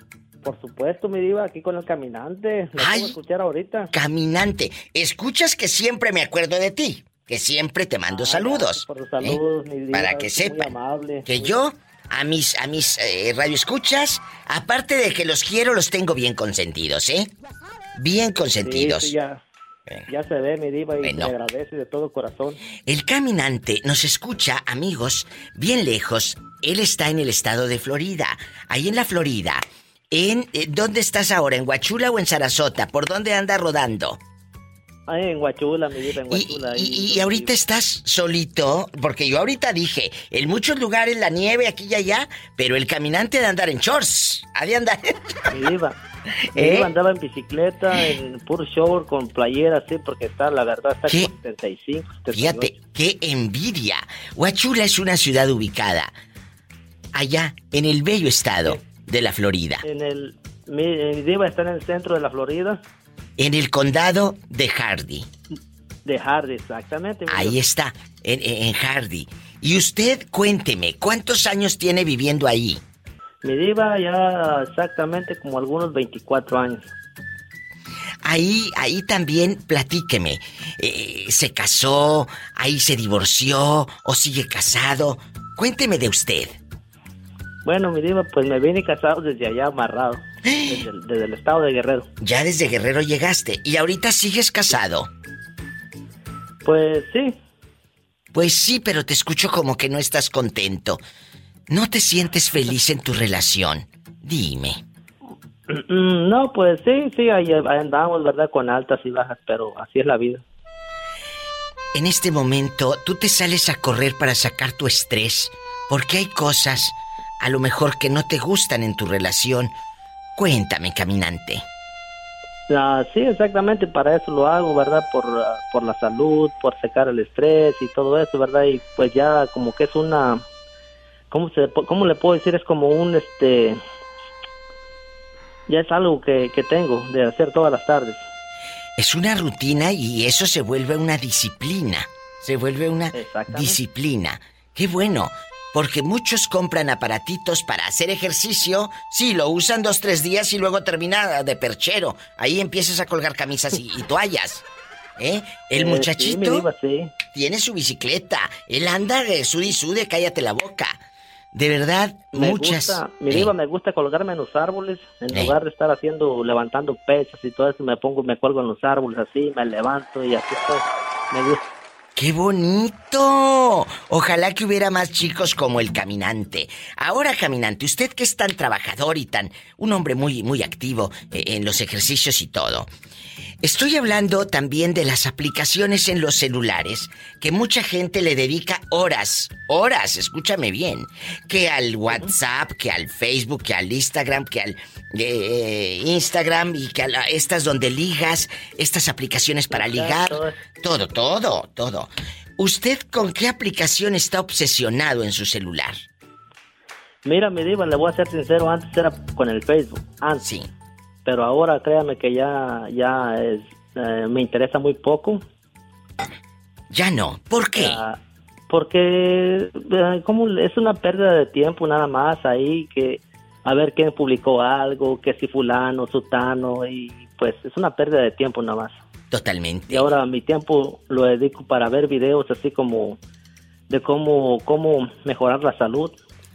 por supuesto, mi diva, aquí con el caminante. Lo Ay. puedo escuchar ahorita. Caminante. Escuchas que siempre me acuerdo de ti. Que siempre te mando saludos. Por los saludos, ¿eh? mi diva. Para que sepan amable. que yo a mis a mis eh, radioescuchas, aparte de que los quiero, los tengo bien consentidos, ¿eh? Bien consentidos. Sí, sí, ya, ya se ve, mi diva, y Bueno. me agradece de todo corazón. El caminante nos escucha, amigos, bien lejos. Él está en el estado de Florida. Ahí en la Florida. En, eh, ¿Dónde estás ahora? ¿En Huachula o en Sarasota? ¿Por dónde anda rodando? Ay, en Huachula, mi diva, en Huachula. Y, y ahorita estás solito, porque yo ahorita dije, en muchos lugares la nieve aquí y allá, pero el caminante de andar en shorts, ha de andar. Mi diva. ¿Eh? diva andaba en bicicleta, en puro show, con playera, así, porque está, la verdad, está ¿Qué? como 75, 78. Fíjate, qué envidia. Huachula es una ciudad ubicada allá en el bello estado de la Florida, En el, mi, mi diva está en el centro de la Florida. en el condado de Hardy. De Hardy, exactamente. Ahí está, en- en Hardy. Y usted, cuénteme, ¿cuántos años tiene viviendo ahí? Mi diva ya exactamente como algunos 24 años. Ahí, ahí también, platíqueme. Eh, ¿Se casó? ¿Ahí se divorció? ¿O sigue casado? Cuénteme de usted. Bueno, mi diva, pues me vine casado desde allá amarrado. Desde el estado de Guerrero. Ya desde Guerrero llegaste y ahorita sigues casado. Pues sí. Pues sí, pero te escucho como que no estás contento. ¿No te sientes feliz en tu relación? Dime. Mm, No, pues sí, sí, ahí andamos, ¿verdad? Con altas y bajas, pero así es la vida. En este momento, tú te sales a correr para sacar tu estrés, porque hay cosas, a lo mejor, que no te gustan en tu relación. Cuéntame, caminante. Ah, sí, exactamente, para eso lo hago, ¿verdad? Por, ah, por la salud, por secar el estrés y todo eso, ¿verdad? Y pues ya como que es una... ¿Cómo, se, cómo le puedo decir? Es como un, este... Ya es algo que, que tengo de hacer todas las tardes. Es una rutina y eso se vuelve una disciplina. Se vuelve una disciplina. Qué bueno, porque muchos compran aparatitos para hacer ejercicio. Sí, lo usan dos, tres días y luego termina de perchero. Ahí empiezas a colgar camisas y, y toallas. ¿Eh? El Eh, sí, muchachito diva, sí. tiene su bicicleta. Él anda de sud y sude, cállate la boca. De verdad, Me muchas. gusta, mi Eh, diva, me gusta colgarme en los árboles, en Eh. lugar de estar haciendo, levantando pesas y todo eso, me pongo, me cuelgo en los árboles así, me levanto y así estoy. Me gusta. ¡Qué bonito! Ojalá que hubiera más chicos como el caminante. Ahora, caminante, usted que es tan trabajador y tan un hombre muy muy activo eh, en los ejercicios y todo. Estoy hablando también de las aplicaciones en los celulares, que mucha gente le dedica horas, horas, escúchame bien, que al WhatsApp, que al Facebook, que al Instagram, que al eh, Instagram y que a la- estas donde ligas, estas aplicaciones para ligar, todo, todo, todo. ¿Usted con qué aplicación está obsesionado en su celular? Mira, mi diva, le voy a ser sincero, antes era con el Facebook, antes. Pero ahora créame que ya, ya es, eh, me interesa muy poco. Ya no, ¿por qué? porque eh, como es una pérdida de tiempo nada más ahí que a ver quién publicó algo, que si fulano, sutano y pues es una pérdida de tiempo nada más. Totalmente. Y ahora mi tiempo lo dedico para ver videos así como de cómo cómo mejorar la salud.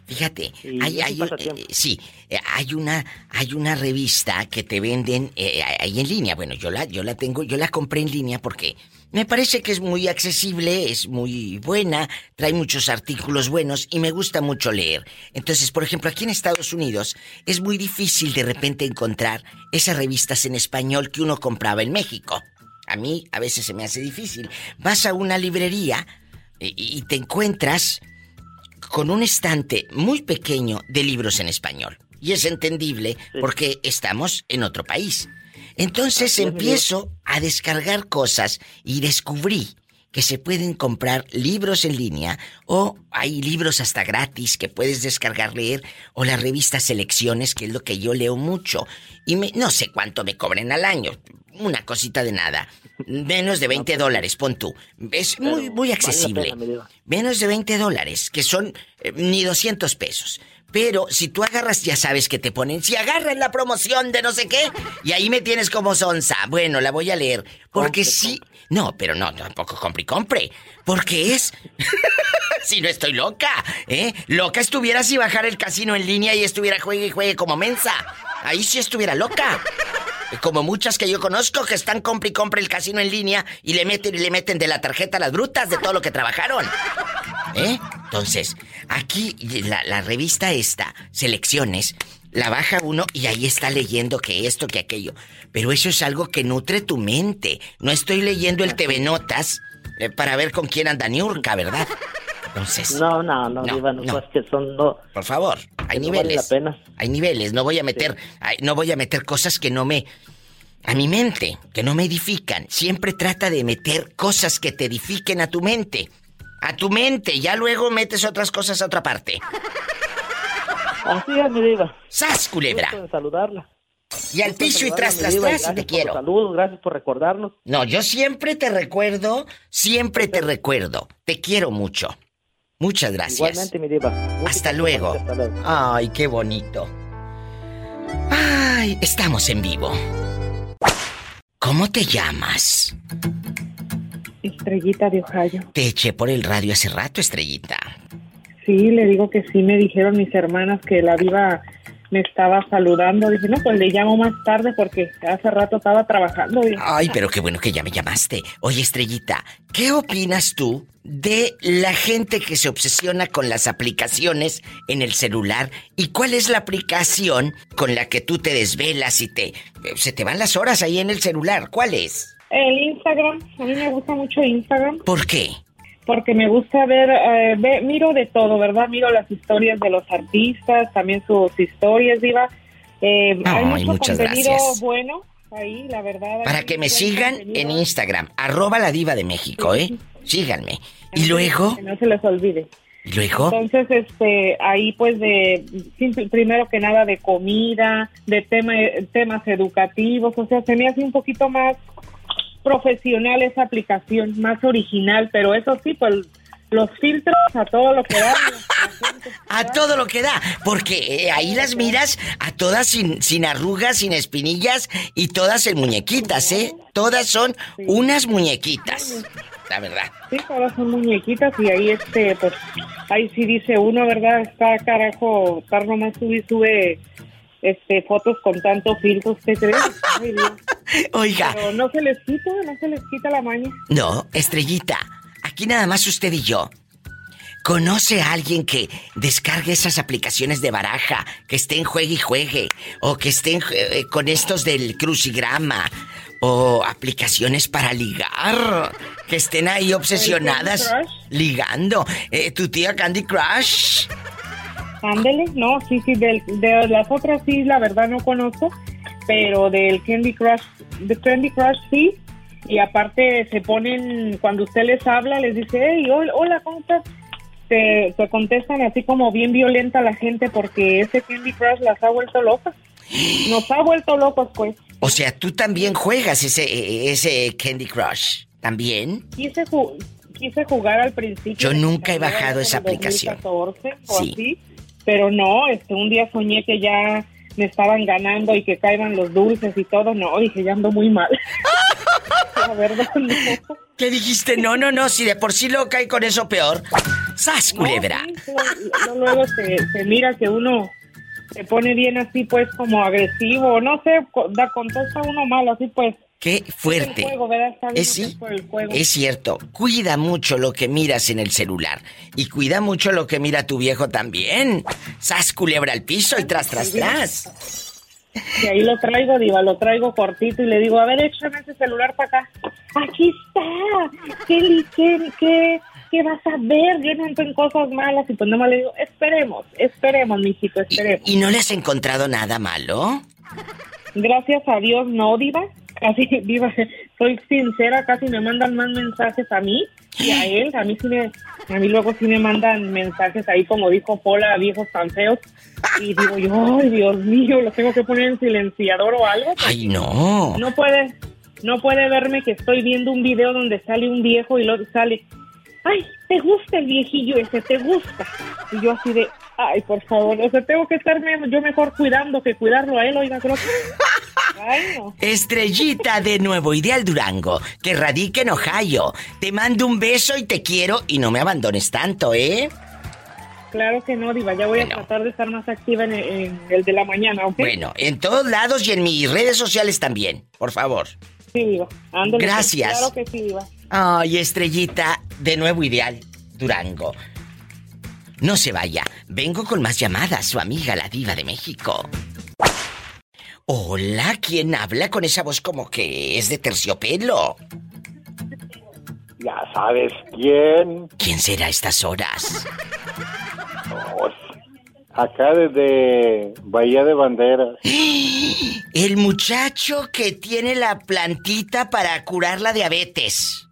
Fíjate, hay, hay eh, sí, eh, hay una, hay una revista que te venden eh, ahí en línea. Bueno, yo la, yo la tengo, yo la compré en línea porque me parece que es muy accesible, es muy buena, trae muchos artículos buenos y me gusta mucho leer. Entonces, por ejemplo, aquí en Estados Unidos es muy difícil de repente encontrar esas revistas en español que uno compraba en México. A mí a veces se me hace difícil. Vas a una librería y- y te encuentras con un estante muy pequeño de libros en español. Y es entendible porque estamos en otro país. Entonces Así empiezo a descargar cosas y descubrí que se pueden comprar libros en línea o hay libros hasta gratis que puedes descargar, leer o la revista Selecciones, que es lo que yo leo mucho. Y me- no sé cuánto me cobren al año, una cosita de nada. Menos de 20 dólares, pon tú. Es muy, muy accesible. Menos de 20 dólares, que son eh, ni 200 pesos. Pero si tú agarras, ya sabes que te ponen, si agarras la promoción de no sé qué, y ahí me tienes como sonza. Bueno, la voy a leer. Porque sí. No, pero no, tampoco compre y compre. Porque es. si no estoy loca, ¿eh? Loca estuviera si bajara el casino en línea y estuviera juegue y juegue como mensa. Ahí sí estuviera loca. Como muchas que yo conozco que están compre y compre el casino en línea y le meten y le meten de la tarjeta las brutas de todo lo que trabajaron. ¿Eh? Entonces, aquí la, la revista esta, Selecciones, la baja uno y ahí está leyendo que esto, que aquello. Pero eso es algo que nutre tu mente. No estoy leyendo el TV Notas eh, para ver con quién anda Niurka, ¿verdad? Entonces. No, no, no, No, diva, no, pues que son no. Por favor, hay que no vale niveles. la pena. Hay niveles, no voy a meter, ay, no voy a meter cosas que no me a mi mente, que no me edifican. Siempre trata de meter cosas que te edifiquen a tu mente. A tu mente, ya luego metes otras cosas a otra parte. Así es, mi diva. ¡Sas, culebra! Gusto saludarla. Y al piso y tras, tras, Diva, tras, y te quiero. Saludos, gracias por recordarnos. No, yo siempre te recuerdo, siempre te recuerdo. Te quiero mucho. Muchas gracias. Igualmente, mi diva. Hasta luego. Hasta luego. Ay, qué bonito. Ay, estamos en vivo. ¿Cómo te llamas? Estrellita de Ohio. Te eché por el radio hace rato, estrellita. Sí, le digo que sí, me dijeron mis hermanas que la diva me estaba saludando. Dije, no, pues le llamo más tarde porque hace rato estaba trabajando. Dije, Ay, pero qué bueno que ya me llamaste. Oye, Estrellita, ¿qué opinas tú de la gente que se obsesiona con las aplicaciones en el celular? ¿Y cuál es la aplicación con la que tú te desvelas y te se te van las horas ahí en el celular? ¿Cuál es? El Instagram, a mí me gusta mucho Instagram ¿Por qué? porque me gusta ver, eh, ve- miro de todo, ¿verdad? Miro las historias de los artistas, también sus historias, diva. Eh, Ay, hay mucho muchas contenido gracias. bueno ahí, la verdad. Para que me sigan contenido. en Instagram, arroba la diva de México, ¿eh? Síganme. Y luego, Que no se les olvide. y luego, Entonces, este, ahí pues de, primero que nada de comida, de tema, temas educativos, o sea, se me hace un poquito más profesional esa aplicación, más original, pero eso sí, pues los filtros a todo lo que da. a todo lo que da, porque eh, ahí las miras a todas sin, sin arrugas, sin espinillas y todas en muñequitas, ¿eh? Todas son unas muñequitas, la verdad. Sí, todas son muñequitas y ahí este, pues, ahí sí dice uno, ¿verdad? Está carajo, estar nomás sube y sube este, fotos con tanto filtro, ¿usted cree? Ay, Dios. Oiga. Pero no se les quita, no se les quita la maña. No, estrellita, aquí nada más usted y yo. ¿Conoce a alguien que descargue esas aplicaciones de baraja, que estén juegue y juegue, o que estén eh, con estos del crucigrama, o aplicaciones para ligar, que estén ahí obsesionadas ligando? Eh, ¿Tu tía Candy Crush? Ándele, no, sí, sí, del- de, las otras sí, la verdad no conozco, pero del Candy Crush, de Candy Crush sí, y aparte se ponen, cuando usted les habla, les dice, hey, hola, ¿cómo estás? Te, te contestan así como bien violenta la gente porque ese Candy Crush las ha vuelto locas. Nos ha vuelto locos, pues. O sea, tú también juegas ese, eh, ese Candy Crush. ¿También? Quise, ju- quise jugar al principio. Yo nunca he bajado esa aplicación. 2014 o Sí. así, pero no, este, un día soñé que ya me estaban ganando y que caigan los dulces y todo, no, dije, ya ando muy mal. La verdad, no. ¿Qué dijiste? No, no, no, si de por sí lo cae con eso peor. ¡Sas, culebra! No, luego- se, se mira que uno se pone bien así, pues, como agresivo, no sé, da contesta uno mal, así pues. ¡Qué fuerte! Es, sí, es por el juego. es cierto. Cuida mucho lo que miras en el celular. Y cuida mucho lo que mira tu viejo también. ¡Sas, culebra al piso y tras, tras, tras! Y ahí lo traigo, Diva, lo traigo cortito y le digo, a ver, échame ese celular para acá. Aquí está. ¿Qué, qué, qué, qué vas a ver? Yo no entro en cosas malas. Y pues nomás le digo, esperemos, esperemos, mijito, esperemos. ¿Y no le has encontrado nada malo? Gracias a Dios, no, Diva. Casi, Diva, soy sincera, casi me mandan más mensajes a mí y a él. A mí sí me, a mí luego sí me mandan mensajes ahí, como dijo Pola, viejos tan feos. Y digo yo, ay, Dios mío, los tengo que poner en silenciador o algo. ¡Ay, no! No puede, no puede verme que estoy viendo un video donde sale un viejo y luego sale, ay, ¿te gusta el viejillo ese? ¿Te gusta? Y yo así de, ay, por favor, o sea, tengo que estarme yo mejor cuidando que cuidarlo a él, oiga, creo que... Ay, no. Estrellita de Nuevo Ideal Durango, que radica en Ohio. Te mando un beso y te quiero y no me abandones tanto, ¿eh? Claro que no, Diva, ya voy a tratar de estar más activa en el, en el de la mañana, ¿ok? Bueno, en todos lados y en mis redes sociales también, por favor. Sí, Diva, ándale, pues, Gracias. Claro que sí, Diva. Ay, Estrellita de Nuevo Ideal Durango. No se vaya, vengo con más llamadas, su amiga la diva de México. Hola, ¿quién habla con esa voz como que es de terciopelo? Ya sabes quién. ¿Quién será a estas horas? Pues, acá desde Bahía de Banderas. El muchacho que tiene la plantita para curar la diabetes.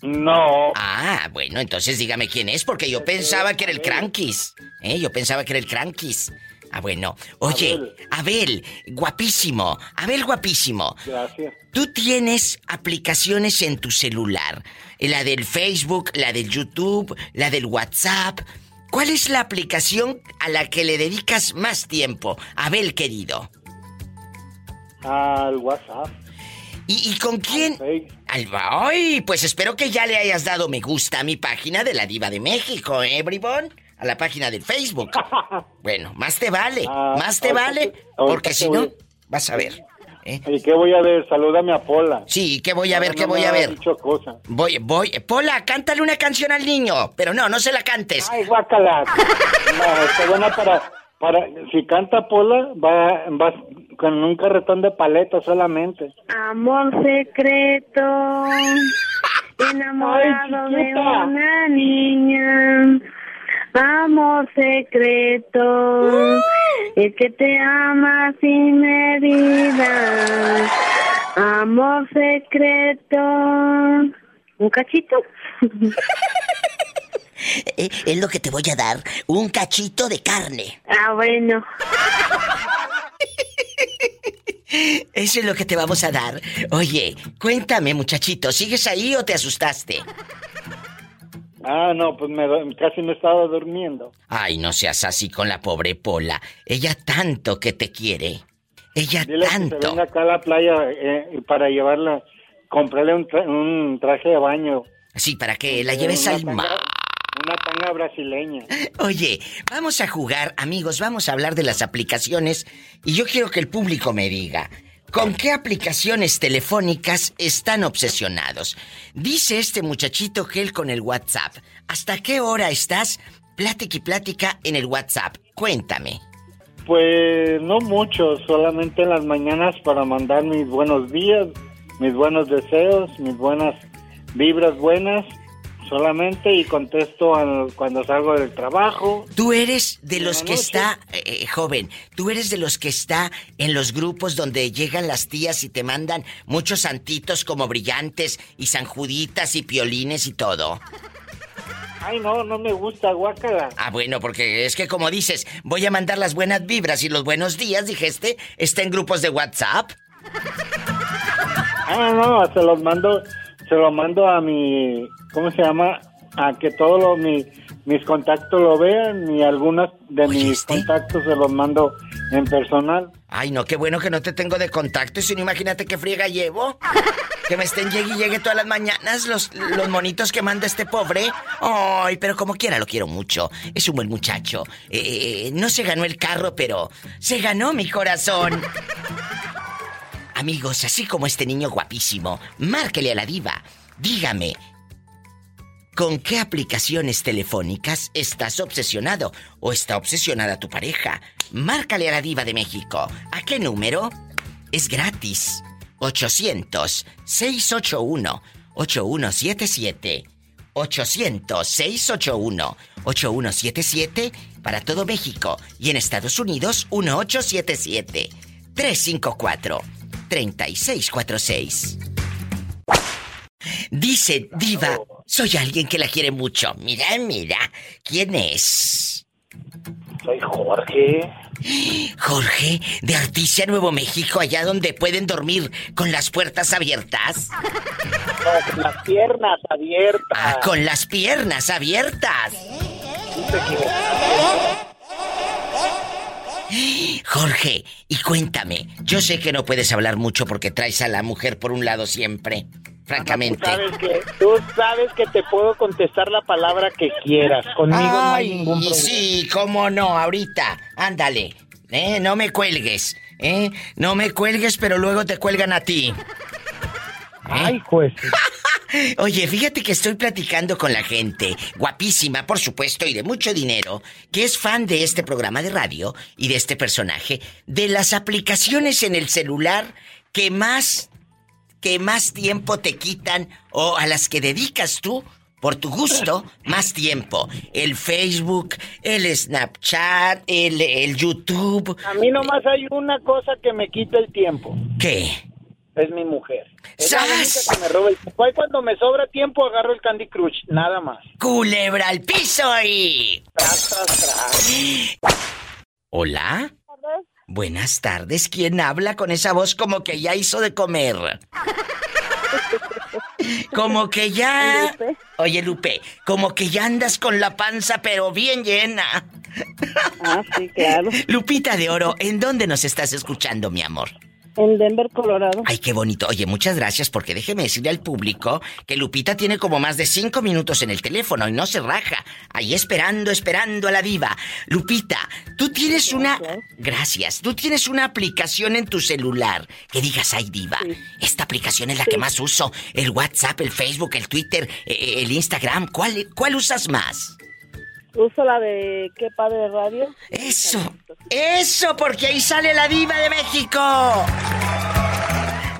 No. Ah, bueno, entonces dígame quién es, porque yo pensaba que era el Crankis. ¿Eh? Yo pensaba que era el Crankis. Ah, bueno. Oye, Abel, guapísimo. Abel, guapísimo. Gracias. Tú tienes aplicaciones en tu celular. La del Facebook, la del YouTube, la del WhatsApp. ¿Cuál es la aplicación a la que le dedicas más tiempo, Abel querido? Al WhatsApp. ¿Y, y con quién? Al ¡Ay! Pues espero que ya le hayas dado me gusta a mi página de la Diva de México, ¿eh, Bribón? A la página de Facebook. Bueno, más te vale, Ah, más te ahorita vale, porque si no, vas a ver. ¿Y qué voy a ver? Salúdame a Pola. Sí, ¿qué voy a ver? No ¿Qué voy a ver? dicho cosa. Voy, voy. Pola, cántale una canción al niño. Pero no, no se la cantes. Ay, guácala. No, está buena para, para... Si canta Pola, va, va con un carretón de paletas solamente. Amor secreto, enamorado Ay, de una niña. Amor secreto, el que te ama sin medida. Amor secreto. ¿Un cachito? Eh, es lo que te voy a dar. Un cachito de carne. Ah, bueno. Eso es lo que te vamos a dar. Oye, cuéntame, muchachito, ¿sigues ahí o te asustaste? Ah, no, pues me, casi me estaba durmiendo. Ay, no seas así con la pobre Pola. Ella tanto que te quiere. Ella Dile que se tanto. venga acá a la playa eh, para llevarla, comprarle un, tra- un traje de baño. Sí, para que la lleves Una al tanga- mar. Una tanga brasileña. Oye, vamos a jugar, amigos, vamos a hablar de las aplicaciones y yo quiero que el público me diga, ¿con qué aplicaciones telefónicas están obsesionados? Dice este muchachito él con el WhatsApp. ¿Hasta qué hora estás plática y plática en el WhatsApp? Cuéntame. Pues no mucho, solamente en las mañanas para mandar mis buenos días, mis buenos deseos, mis buenas vibras buenas, solamente y contesto al- cuando salgo del trabajo. Tú eres de los que noche. está, eh, eh, joven, tú eres de los que está en los grupos donde llegan las tías y te mandan muchos santitos como brillantes y sanjuditas y piolines y todo. Ay, no, no me gusta, guácala. Ah, bueno, porque es que como dices, voy a mandar las buenas vibras y los buenos días, dijiste, está en grupos de WhatsApp. Ah, no, se los mando, se los mando a mi, ¿cómo se llama? A que todos los, mi- mis contactos lo vean y algunos de mis contactos se los mando en personal. Ay, no, qué bueno que no te tengo de contacto, y si no, imagínate qué friega llevo. Que me estén llegue y llegue todas las mañanas los, los monitos que manda este pobre. Ay, pero como quiera lo quiero mucho. Es un buen muchacho. Eh, no se ganó el carro, pero se ganó mi corazón. Amigos, así como este niño guapísimo, márquele a la diva. Dígame, ¿con qué aplicaciones telefónicas estás obsesionado o está obsesionada tu pareja? Márcale a la diva de México. ¿A qué número? Es gratis. 800-681-8177. 800-681-8177 para todo México y en Estados Unidos 1877-354-3646. Dice, Diva, soy alguien que la quiere mucho. Mira, mira, ¿quién es? Soy Jorge. Jorge, de Articia, Nuevo México, allá donde pueden dormir con las puertas abiertas. Con las piernas abiertas. Ah, con las piernas abiertas. Jorge, y cuéntame, yo sé que no puedes hablar mucho porque traes a la mujer por un lado siempre, francamente. Tú sabes que, tú sabes que te puedo contestar la palabra que quieras. Conmigo no hay Ay, ningún problema. sí, cómo no, ahorita, ándale, eh, no me cuelgues, eh, no me cuelgues, pero luego te cuelgan a ti. Ay, pues. Oye, fíjate que estoy platicando con la gente, guapísima, por supuesto, y de mucho dinero, que es fan de este programa de radio y de este personaje, de las aplicaciones en el celular que más, que más tiempo te quitan o a las que dedicas tú, por tu gusto, más tiempo. El Facebook, el Snapchat, el, el YouTube. A mí nomás hay una cosa que me quita el tiempo. ¿Qué? Es mi mujer. Es la única que me roba el tiempo. Ahí cuando me sobra tiempo agarro el Candy Crush, nada más. Culebra al piso y... Hola. Buenas tardes. ¿Quién habla con esa voz como que ya hizo de comer? Como que ya... Oye, Lupe, como que ya andas con la panza pero bien llena. Ah, sí, claro. Lupita de Oro, ¿en dónde nos estás escuchando, mi amor? En Denver, Colorado. Ay, qué bonito. Oye, muchas gracias porque déjeme decirle al público que Lupita tiene como más de cinco minutos en el teléfono y no se raja. Ahí esperando, esperando a la diva. Lupita, tú tienes una... Gracias. Tú tienes una aplicación en tu celular que digas, ay, diva, esta aplicación es la que más uso. El WhatsApp, el Facebook, el Twitter, eh, el Instagram. ¿Cuál, cuál usas más? Uso la de Qué Padre Radio. Eso, eso, porque ahí sale la diva de México.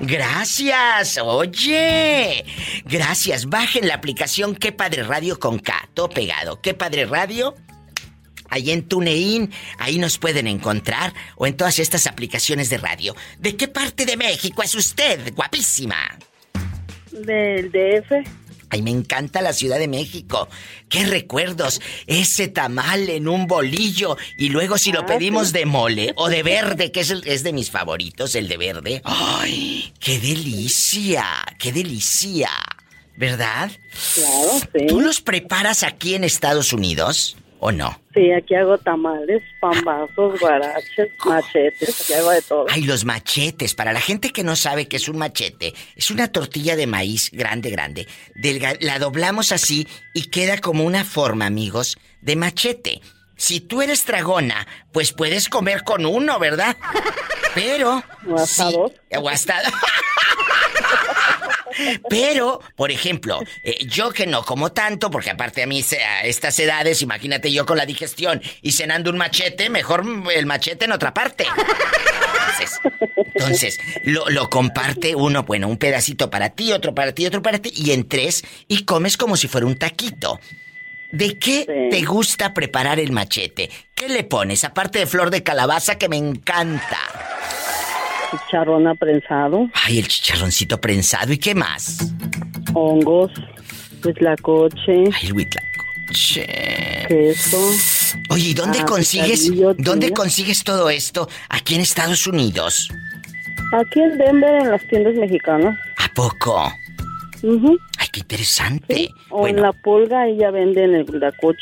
Gracias, oye. Gracias, bajen la aplicación Qué Padre Radio con K, todo pegado. Qué Padre Radio. Ahí en TuneIn, ahí nos pueden encontrar o en todas estas aplicaciones de radio. ¿De qué parte de México es usted, guapísima? Del DF. Ay, me encanta la Ciudad de México. ¡Qué recuerdos! Ese tamal en un bolillo y luego si lo Ah, pedimos de mole o de verde, que es, el- es de mis favoritos, el de verde. ¡Ay! ¡Qué delicia! ¡Qué delicia! ¿Verdad? Claro, sí. ¿Tú los preparas aquí en Estados Unidos o no? Sí, aquí hago tamales, pambazos, guaraches, machetes, aquí hago de todo. Ay, los machetes. Para la gente que no sabe qué es un machete, es una tortilla de maíz grande, grande. Delga- la doblamos así y queda como una forma, amigos, de machete. Si tú eres dragona, pues puedes comer con uno, ¿verdad? Pero. O hasta sí, dos. O hasta. Pero, por ejemplo, eh, yo que no como tanto, porque aparte a mí a estas edades, imagínate yo con la digestión y cenando un machete, mejor el machete en otra parte. Entonces, entonces lo, lo comparte uno, bueno, un pedacito para ti, otro para ti, otro para ti, y en tres, y comes como si fuera un taquito. ¿De qué te gusta preparar el machete? ¿Qué le pones? Aparte de flor de calabaza que me encanta. Chicharrón prensado, Ay, el chicharroncito prensado. ¿Y qué más? hongos, huitlacoche. Ay, el huitlacoche. Queso. Oye, ¿y dónde Ah, consigues, dónde consigues todo esto? Aquí en Estados Unidos. Aquí en Denver, en las tiendas mexicanas. ¿A poco? Ay, qué interesante. O en la pulga, ahí ya venden el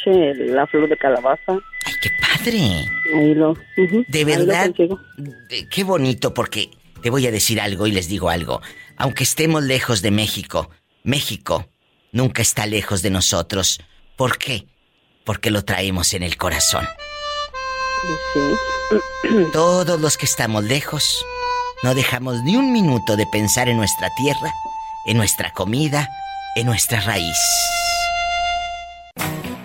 el- la flor de calabaza. Ay, qué padre. Ahí lo. De verdad, de- qué bonito porque te voy a decir algo y les digo algo. Aunque estemos lejos de México, México nunca está lejos de nosotros. ¿Por qué? Porque lo traemos en el corazón. Todos los que estamos lejos, no dejamos ni un minuto de pensar en nuestra tierra, en nuestra comida, en nuestra raíz.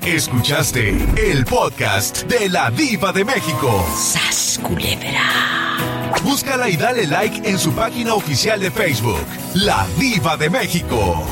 Escuchaste el podcast de la diva de México. ¡Sas, culebra! Búscala y dale like en su página oficial de Facebook, La Diva de México.